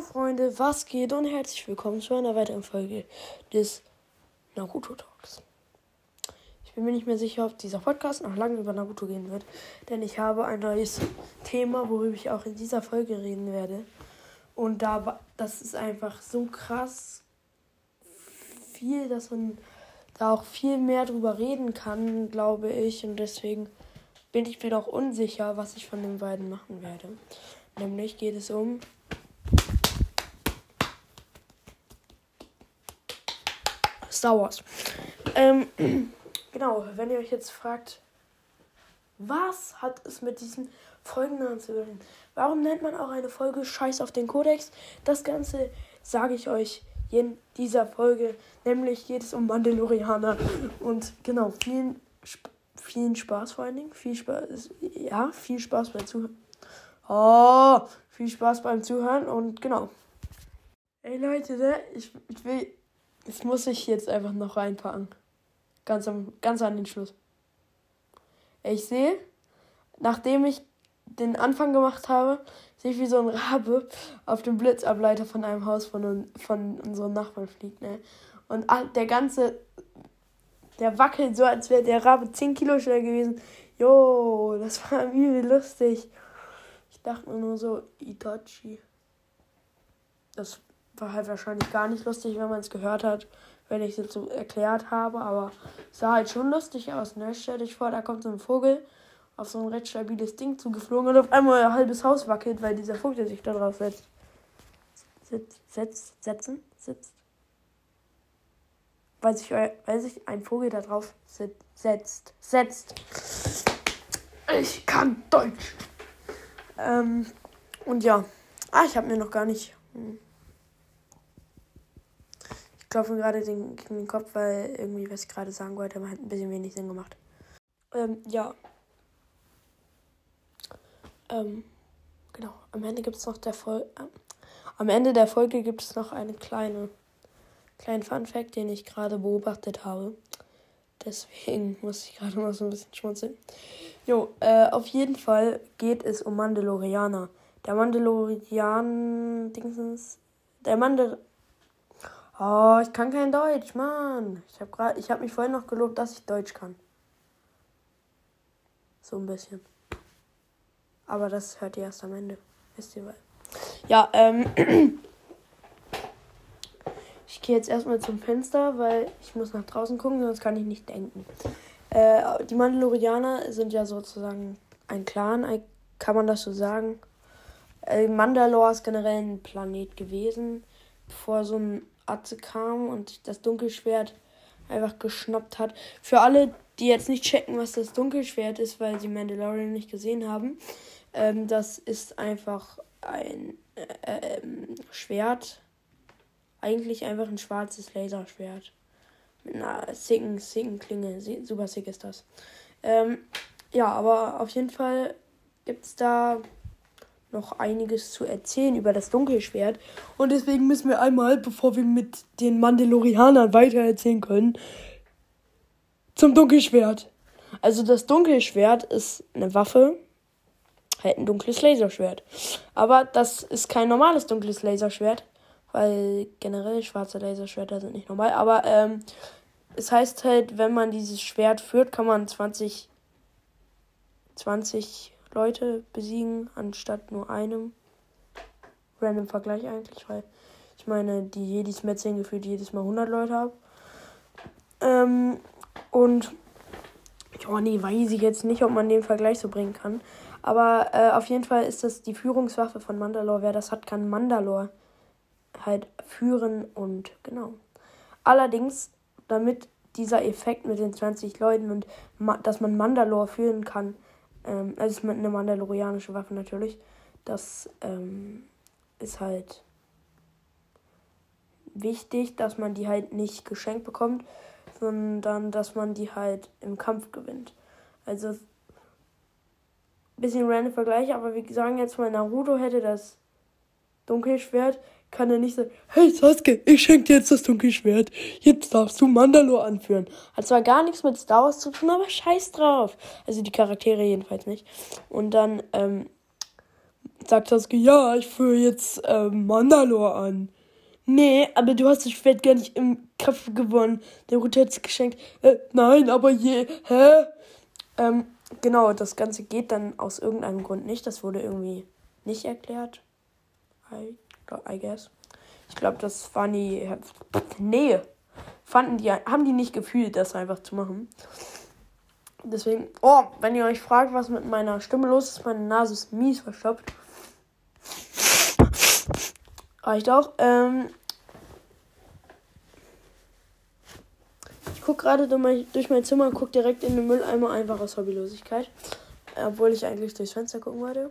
Freunde, was geht und herzlich willkommen zu einer weiteren Folge des Naruto Talks. Ich bin mir nicht mehr sicher, ob dieser Podcast noch lange über Naruto gehen wird, denn ich habe ein neues Thema, worüber ich auch in dieser Folge reden werde. Und da das ist einfach so krass viel, dass man da auch viel mehr drüber reden kann, glaube ich. Und deswegen bin ich mir noch unsicher, was ich von den beiden machen werde. Nämlich geht es um Star Wars. Ähm, genau, wenn ihr euch jetzt fragt, was hat es mit diesem Folgennamen zu tun? Warum nennt man auch eine Folge Scheiß auf den Kodex? Das Ganze sage ich euch in dieser Folge. Nämlich geht es um Mandalorianer. Und genau, vielen, vielen Spaß vor allen Dingen. Viel Spaß, ja, viel Spaß beim Zuhören. Oh, viel Spaß beim Zuhören und genau. Ey Leute, ne? ich, ich will das muss ich jetzt einfach noch reinpacken. Ganz, am, ganz an den Schluss. Ich sehe, nachdem ich den Anfang gemacht habe, sehe ich wie so ein Rabe auf dem Blitzableiter von einem Haus von, von unserem Nachbarn fliegt. Ne? Und der ganze, der wackelt so, als wäre der Rabe 10 Kilo schwer gewesen. Jo, das war übel lustig. Ich dachte mir nur so, Itachi. Das war halt wahrscheinlich gar nicht lustig, wenn man es gehört hat, wenn ich es jetzt so erklärt habe, aber sah halt schon lustig aus, ne? Stell dich vor, da kommt so ein Vogel auf so ein recht stabiles Ding zugeflogen und auf einmal ein halbes Haus wackelt, weil dieser Vogel sich da drauf setzt. Sitzt, setzt, setzen, sitzt. Weil sich, weil sich ein Vogel da drauf setzt, setzt. Ich kann Deutsch. Ähm, und ja. Ah, ich habe mir noch gar nicht. Hm klopfe mir gerade den, gegen den Kopf, weil irgendwie, was ich gerade sagen wollte, hat ein bisschen wenig Sinn gemacht. Ähm, ja. Ähm, genau. Am Ende gibt es noch der Folge. Äh, am Ende der Folge gibt es noch einen kleine, kleinen Fun Fact, den ich gerade beobachtet habe. Deswegen muss ich gerade mal so ein bisschen schmunzeln. Jo, äh, auf jeden Fall geht es um Mandalorianer. Der Mandalorian. Dingsens. Der Mandal Oh, ich kann kein Deutsch, Mann. Ich habe gerade, ich habe mich vorhin noch gelobt, dass ich Deutsch kann. So ein bisschen. Aber das hört ihr erst am Ende. Wisst ihr weil. Ja, ähm. ich gehe jetzt erstmal zum Fenster, weil ich muss nach draußen gucken, sonst kann ich nicht denken. Äh, die Mandalorianer sind ja sozusagen ein Clan, kann man das so sagen. Äh, Mandalore ist generell ein Planet gewesen, bevor so ein Atze kam und das Dunkelschwert einfach geschnappt hat. Für alle, die jetzt nicht checken, was das Dunkelschwert ist, weil sie Mandalorian nicht gesehen haben, ähm, das ist einfach ein äh, ähm, Schwert. Eigentlich einfach ein schwarzes Laserschwert. Mit einer sicken, sicken Klinge. Super sick ist das. Ähm, ja, aber auf jeden Fall gibt es da noch einiges zu erzählen über das Dunkelschwert. Und deswegen müssen wir einmal, bevor wir mit den Mandalorianern weitererzählen können, zum Dunkelschwert. Also das Dunkelschwert ist eine Waffe, halt ein dunkles Laserschwert. Aber das ist kein normales dunkles Laserschwert, weil generell schwarze Laserschwerter sind nicht normal. Aber ähm, es heißt halt, wenn man dieses Schwert führt, kann man 20, 20 Leute besiegen, anstatt nur einem. Random Vergleich eigentlich, weil ich meine, die Jedis metzeln gefühlt jedes Mal 100 Leute ab. Ähm, und, nee, weiß ich jetzt nicht, ob man den Vergleich so bringen kann. Aber äh, auf jeden Fall ist das die Führungswaffe von Mandalore. Wer das hat, kann Mandalore halt führen und genau. Allerdings, damit dieser Effekt mit den 20 Leuten und dass man Mandalore führen kann, ähm, also ist eine mandalorianische Waffe natürlich. Das ähm, ist halt wichtig, dass man die halt nicht geschenkt bekommt, sondern dass man die halt im Kampf gewinnt. Also bisschen random Vergleich, aber wir sagen jetzt mal, Naruto hätte das Dunkelschwert, kann er nicht sagen, hey Sasuke, ich schenke dir jetzt das Dunkelschwert. Jetzt darfst du Mandalore anführen. Hat zwar gar nichts mit Star Wars zu tun, aber scheiß drauf. Also die Charaktere jedenfalls nicht. Und dann, ähm, sagt Sasuke, ja, ich führe jetzt äh, Mandalore an. Nee, aber du hast das Schwert gar nicht im Kampf gewonnen. Der Rote hat es geschenkt. Äh, nein, aber je, hä? Ähm, genau, das Ganze geht dann aus irgendeinem Grund nicht. Das wurde irgendwie nicht erklärt. I, I guess. Ich glaube, das die. Nee. Fanden die, haben die nicht gefühlt, das einfach zu machen. Deswegen, oh, wenn ihr euch fragt, was mit meiner Stimme los ist, meine Nase ist mies verstopft. Reicht auch. Ähm, ich gucke gerade durch mein Zimmer und gucke direkt in den Mülleimer, einfach aus Hobbylosigkeit. Obwohl ich eigentlich durchs Fenster gucken wollte.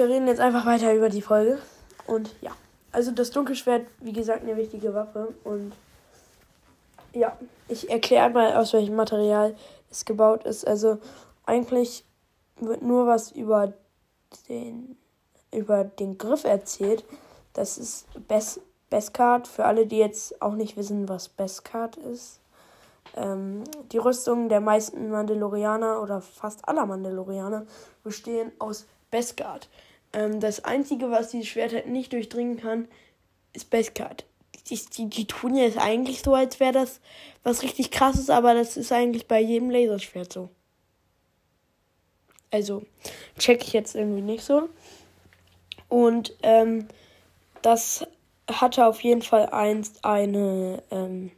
Wir reden jetzt einfach weiter über die Folge. Und ja. Also das Dunkelschwert, wie gesagt, eine wichtige Waffe. Und ja, ich erkläre mal, aus welchem Material es gebaut ist. Also eigentlich wird nur was über den, über den Griff erzählt. Das ist Best, Bestcard. Für alle, die jetzt auch nicht wissen, was Bestcard ist. Ähm, die Rüstungen der meisten Mandalorianer oder fast aller Mandalorianer bestehen aus Bestcard. Ähm, das Einzige, was dieses Schwert halt nicht durchdringen kann, ist Bestcard die, die, die tun jetzt eigentlich so, als wäre das was richtig krasses, aber das ist eigentlich bei jedem Laserschwert so. Also, check ich jetzt irgendwie nicht so. Und ähm, das hatte auf jeden Fall einst eine. Ähm,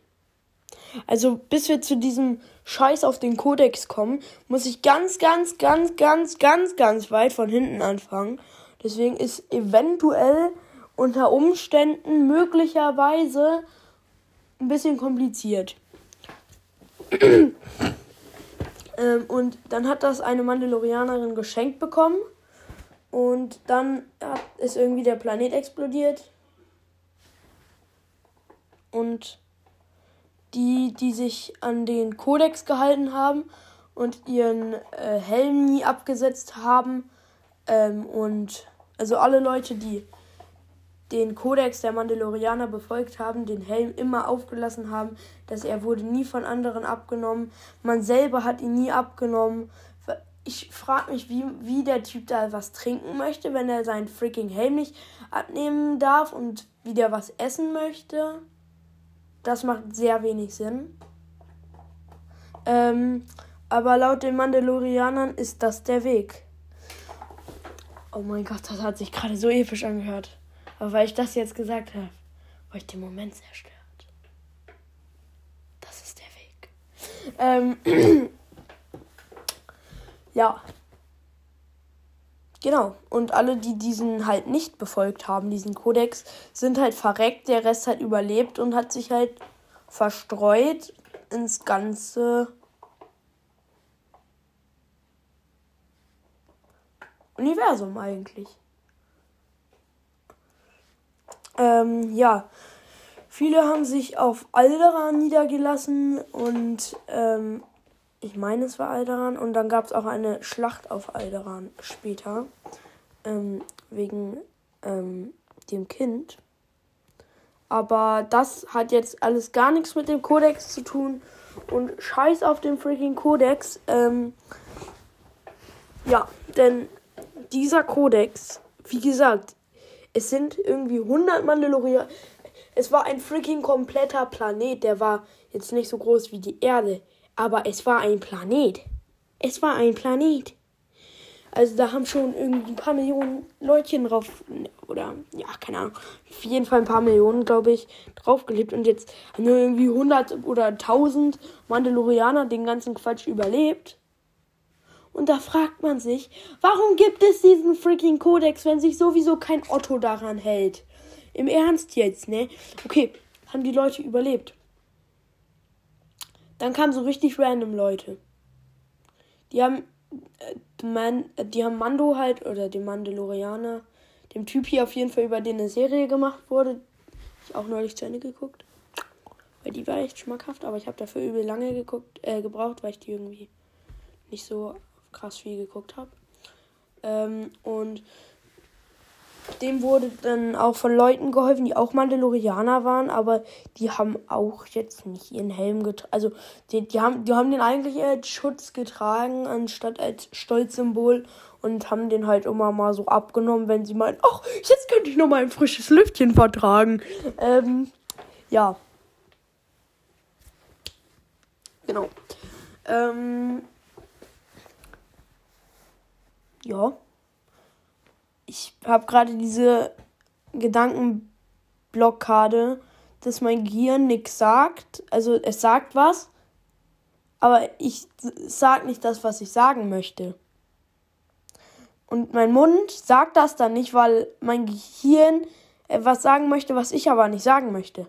also, bis wir zu diesem Scheiß auf den Kodex kommen, muss ich ganz, ganz, ganz, ganz, ganz, ganz weit von hinten anfangen. Deswegen ist eventuell unter Umständen möglicherweise ein bisschen kompliziert. ähm, und dann hat das eine Mandalorianerin geschenkt bekommen. Und dann ist irgendwie der Planet explodiert. Und die, die sich an den Kodex gehalten haben und ihren äh, Helm nie abgesetzt haben. Ähm, und also alle Leute, die den Kodex der Mandalorianer befolgt haben, den Helm immer aufgelassen haben, dass er wurde nie von anderen abgenommen. Man selber hat ihn nie abgenommen. Ich frage mich, wie, wie der Typ da was trinken möchte, wenn er seinen freaking Helm nicht abnehmen darf und wie der was essen möchte. Das macht sehr wenig Sinn. Ähm, aber laut den Mandalorianern ist das der Weg. Oh mein Gott, das hat sich gerade so episch angehört. Aber weil ich das jetzt gesagt habe, war ich den Moment zerstört. Das ist der Weg. Ähm, ja. Genau. Und alle, die diesen halt nicht befolgt haben, diesen Kodex, sind halt verreckt. Der Rest hat überlebt und hat sich halt verstreut ins ganze Universum eigentlich. Ähm, ja, viele haben sich auf Alderan niedergelassen und ähm, ich meine, es war Alderan. Und dann gab es auch eine Schlacht auf Alderan später. Ähm, wegen ähm, dem Kind. Aber das hat jetzt alles gar nichts mit dem Kodex zu tun. Und scheiß auf den freaking Kodex. Ähm, ja, denn dieser Kodex, wie gesagt, es sind irgendwie 100 Mandalorianer. Es war ein freaking kompletter Planet. Der war jetzt nicht so groß wie die Erde. Aber es war ein Planet. Es war ein Planet. Also da haben schon irgendwie ein paar Millionen Leutchen drauf, oder ja, keine Ahnung, auf jeden Fall ein paar Millionen, glaube ich, drauf gelebt. Und jetzt haben nur irgendwie 100 oder 1000 Mandalorianer den ganzen Quatsch überlebt. Und da fragt man sich, warum gibt es diesen freaking Kodex, wenn sich sowieso kein Otto daran hält? Im Ernst jetzt, ne? Okay, haben die Leute überlebt. Dann kamen so richtig random Leute. Die haben, äh, man, äh, die haben Mando halt, oder den Mandalorianer, dem Typ hier auf jeden Fall, über den eine Serie gemacht wurde. Ich auch neulich zu Ende geguckt. Weil die war echt schmackhaft, aber ich habe dafür übel lange geguckt, äh, gebraucht, weil ich die irgendwie nicht so krass viel geguckt habe. Ähm, und dem wurde dann auch von Leuten geholfen, die auch Mandalorianer waren, aber die haben auch jetzt nicht ihren Helm getragen. Also die, die, haben, die haben den eigentlich als Schutz getragen, anstatt als Stolzsymbol und haben den halt immer mal so abgenommen, wenn sie meinen, ach, jetzt könnte ich noch mal ein frisches Lüftchen vertragen. Ähm, ja. Genau. Ähm, ja ich habe gerade diese Gedankenblockade, dass mein Gehirn nichts sagt. Also es sagt was, aber ich sage nicht das, was ich sagen möchte. Und mein Mund sagt das dann nicht, weil mein Gehirn etwas sagen möchte, was ich aber nicht sagen möchte.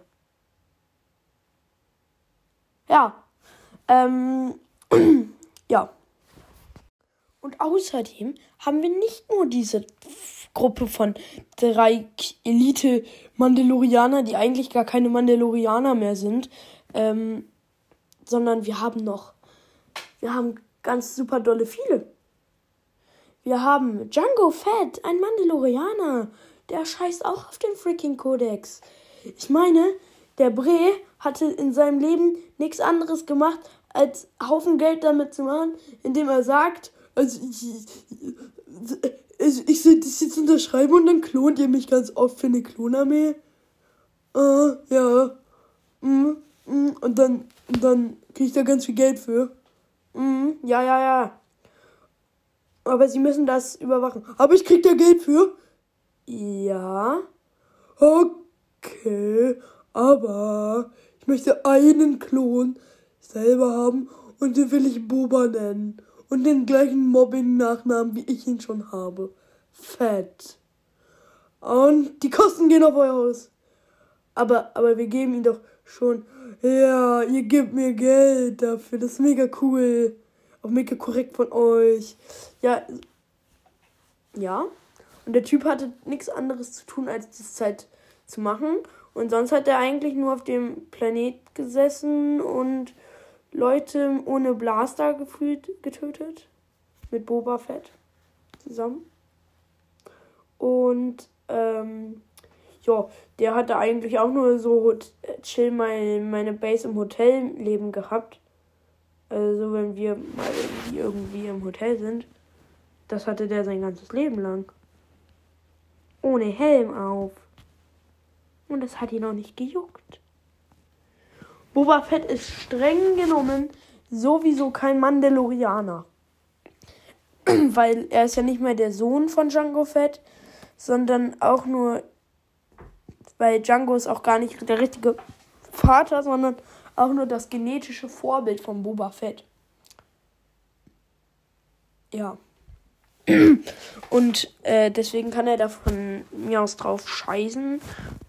Ja. Ähm, ja. Und außerdem haben wir nicht nur diese Gruppe von drei Elite-Mandalorianer, die eigentlich gar keine Mandalorianer mehr sind, ähm, sondern wir haben noch, wir haben ganz super dolle viele. Wir haben Django Fett, ein Mandalorianer. Der scheißt auch auf den freaking Kodex. Ich meine, der Bre hatte in seinem Leben nichts anderes gemacht, als Haufen Geld damit zu machen, indem er sagt, also ich, ich, ich soll das jetzt unterschreiben und dann klont ihr mich ganz oft für eine Klonarmee. Ah, ja. Mm, mm, und dann, und dann kriege ich da ganz viel Geld für. Mm, ja, ja, ja. Aber sie müssen das überwachen. Aber ich krieg da Geld für? Ja. Okay. Aber ich möchte einen Klon selber haben und den will ich Boba nennen und den gleichen Mobbing-Nachnamen, wie ich ihn schon habe. Fett. Und die Kosten gehen auf euer Haus. Aber, aber wir geben ihn doch schon. Ja, ihr gebt mir Geld dafür. Das ist mega cool. Auch mega korrekt von euch. Ja. Ja. Und der Typ hatte nichts anderes zu tun, als das Zeit zu machen. Und sonst hat er eigentlich nur auf dem Planet gesessen und Leute ohne Blaster gefühlt getötet. Mit Boba Fett zusammen. Und ähm, ja, der hatte eigentlich auch nur so chill meine, meine Base im Hotelleben gehabt. Also wenn wir mal irgendwie, irgendwie im Hotel sind. Das hatte der sein ganzes Leben lang. Ohne Helm auf. Und das hat ihn auch nicht gejuckt. Boba Fett ist streng genommen sowieso kein Mandalorianer. Weil er ist ja nicht mehr der Sohn von Django Fett, sondern auch nur, weil Django ist auch gar nicht der richtige Vater, sondern auch nur das genetische Vorbild von Boba Fett. Ja. Und äh, deswegen kann er da von mir aus drauf scheißen,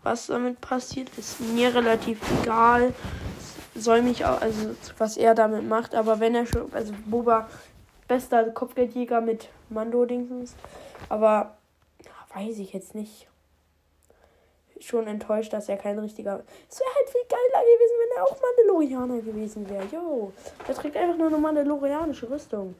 was damit passiert. Ist mir relativ egal soll mich auch, also was er damit macht, aber wenn er schon, also Boba, bester Kopfgeldjäger mit Mando-Dingsens, aber weiß ich jetzt nicht. Schon enttäuscht, dass er kein richtiger. Es wäre halt viel geiler gewesen, wenn er auch Mandalorianer gewesen wäre. Jo, er trägt einfach nur eine mandalorianische Rüstung.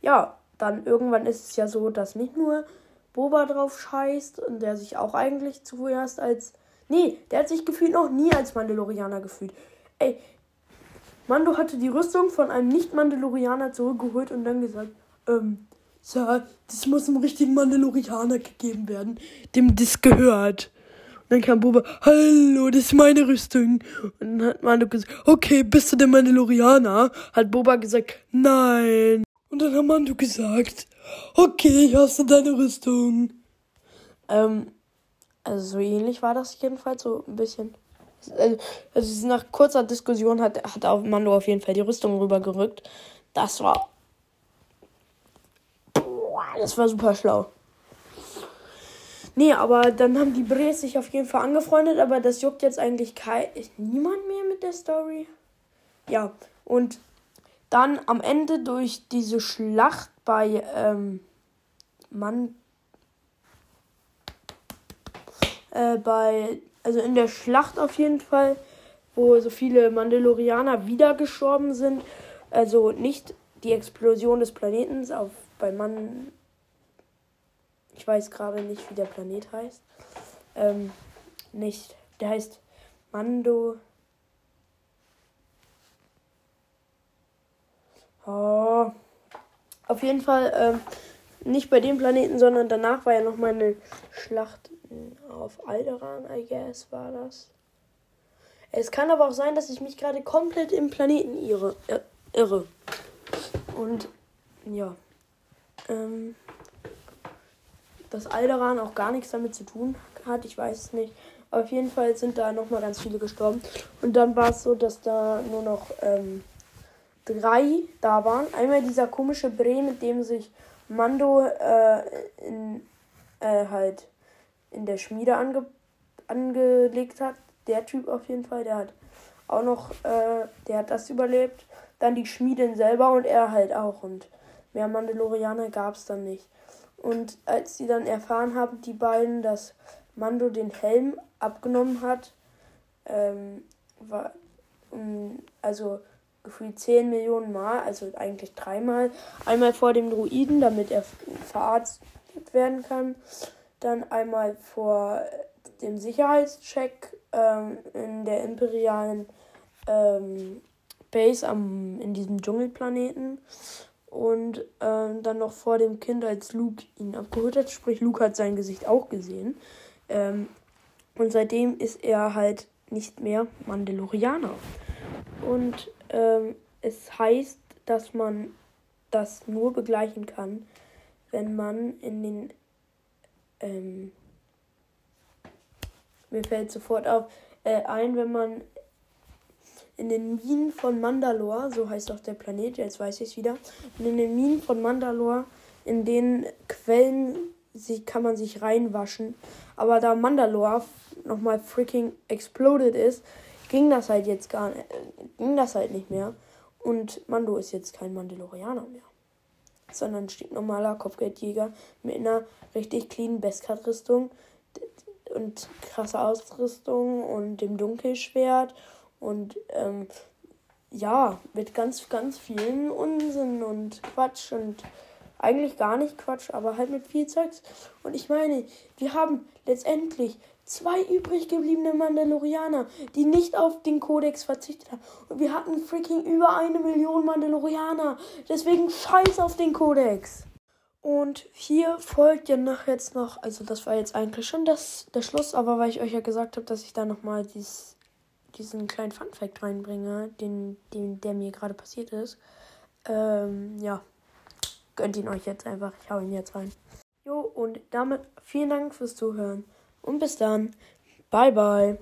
Ja, dann irgendwann ist es ja so, dass nicht nur Boba drauf scheißt und der sich auch eigentlich zuerst als Nee, der hat sich gefühlt noch nie als Mandalorianer gefühlt. Ey, Mando hatte die Rüstung von einem Nicht-Mandalorianer zurückgeholt und dann gesagt, ähm, ja, das muss einem richtigen Mandalorianer gegeben werden, dem das gehört. Und dann kam Boba, hallo, das ist meine Rüstung. Und dann hat Mando gesagt, okay, bist du der Mandalorianer? Hat Boba gesagt, nein. Und dann hat Mando gesagt, okay, hast du deine Rüstung. Ähm, also so ähnlich war das jedenfalls, so ein bisschen. Also, also nach kurzer Diskussion hat, hat Mando auf jeden Fall die Rüstung rübergerückt. Das war. Das war super schlau. Nee, aber dann haben die Bres sich auf jeden Fall angefreundet, aber das juckt jetzt eigentlich kein, niemand mehr mit der Story. Ja, und dann am Ende durch diese Schlacht bei ähm, Mann äh, bei, also in der Schlacht auf jeden Fall, wo so viele Mandalorianer wieder gestorben sind. Also nicht die Explosion des Planeten auf bei Mann. Ich weiß gerade nicht, wie der Planet heißt. Ähm, nicht. Der heißt Mando. Oh. Auf jeden Fall ähm, nicht bei dem Planeten, sondern danach war ja noch mal eine Schlacht auf Alderan, I guess, war das. Es kann aber auch sein, dass ich mich gerade komplett im Planeten irre. irre. Und ja. Ähm, dass Alderan auch gar nichts damit zu tun hat, ich weiß es nicht. Auf jeden Fall sind da nochmal ganz viele gestorben. Und dann war es so, dass da nur noch ähm, drei da waren. Einmal dieser komische Bre, mit dem sich Mando äh, in, äh, halt in der Schmiede ange, angelegt hat. Der Typ auf jeden Fall, der hat auch noch, äh, der hat das überlebt. Dann die Schmiedin selber und er halt auch. Und mehr Mandalorianer gab es dann nicht. Und als sie dann erfahren haben, die beiden, dass Mando den Helm abgenommen hat, ähm, war, um, also gefühlt 10 Millionen Mal, also eigentlich dreimal. Einmal vor dem Druiden, damit er verarztet werden kann. Dann einmal vor dem Sicherheitscheck ähm, in der imperialen ähm, Base am, in diesem Dschungelplaneten. Und ähm, dann noch vor dem Kind, als Luke ihn abgeholt hat. Sprich, Luke hat sein Gesicht auch gesehen. Ähm, und seitdem ist er halt nicht mehr Mandalorianer. Und ähm, es heißt, dass man das nur begleichen kann, wenn man in den. Ähm, mir fällt sofort auf äh, ein, wenn man in den Minen von Mandalore, so heißt auch der Planet, jetzt weiß ich es wieder, in den Minen von Mandalore, in den Quellen sie, kann man sich reinwaschen. Aber da Mandalore nochmal freaking exploded ist, ging das halt jetzt gar nicht, ging das halt nicht mehr. Und Mando ist jetzt kein Mandalorianer mehr. Sondern ein stinknormaler Kopfgeldjäger mit einer richtig clean Bestcard-Rüstung und krasse Ausrüstung und dem Dunkelschwert und ähm, ja, mit ganz, ganz vielen Unsinn und Quatsch und eigentlich gar nicht Quatsch, aber halt mit viel Zeugs. Und ich meine, wir haben letztendlich zwei übrig gebliebene Mandalorianer, die nicht auf den Kodex verzichtet haben. Und wir hatten freaking über eine Million Mandalorianer. Deswegen scheiß auf den Kodex. Und hier folgt ja noch jetzt noch, also das war jetzt eigentlich schon das, der Schluss, aber weil ich euch ja gesagt habe, dass ich da nochmal dies, diesen kleinen Fun-Fact reinbringe, den, den, der mir gerade passiert ist. Ähm, ja, gönnt ihn euch jetzt einfach. Ich hau ihn jetzt rein. Jo, und damit vielen Dank fürs Zuhören. Und bis dann. Bye, bye.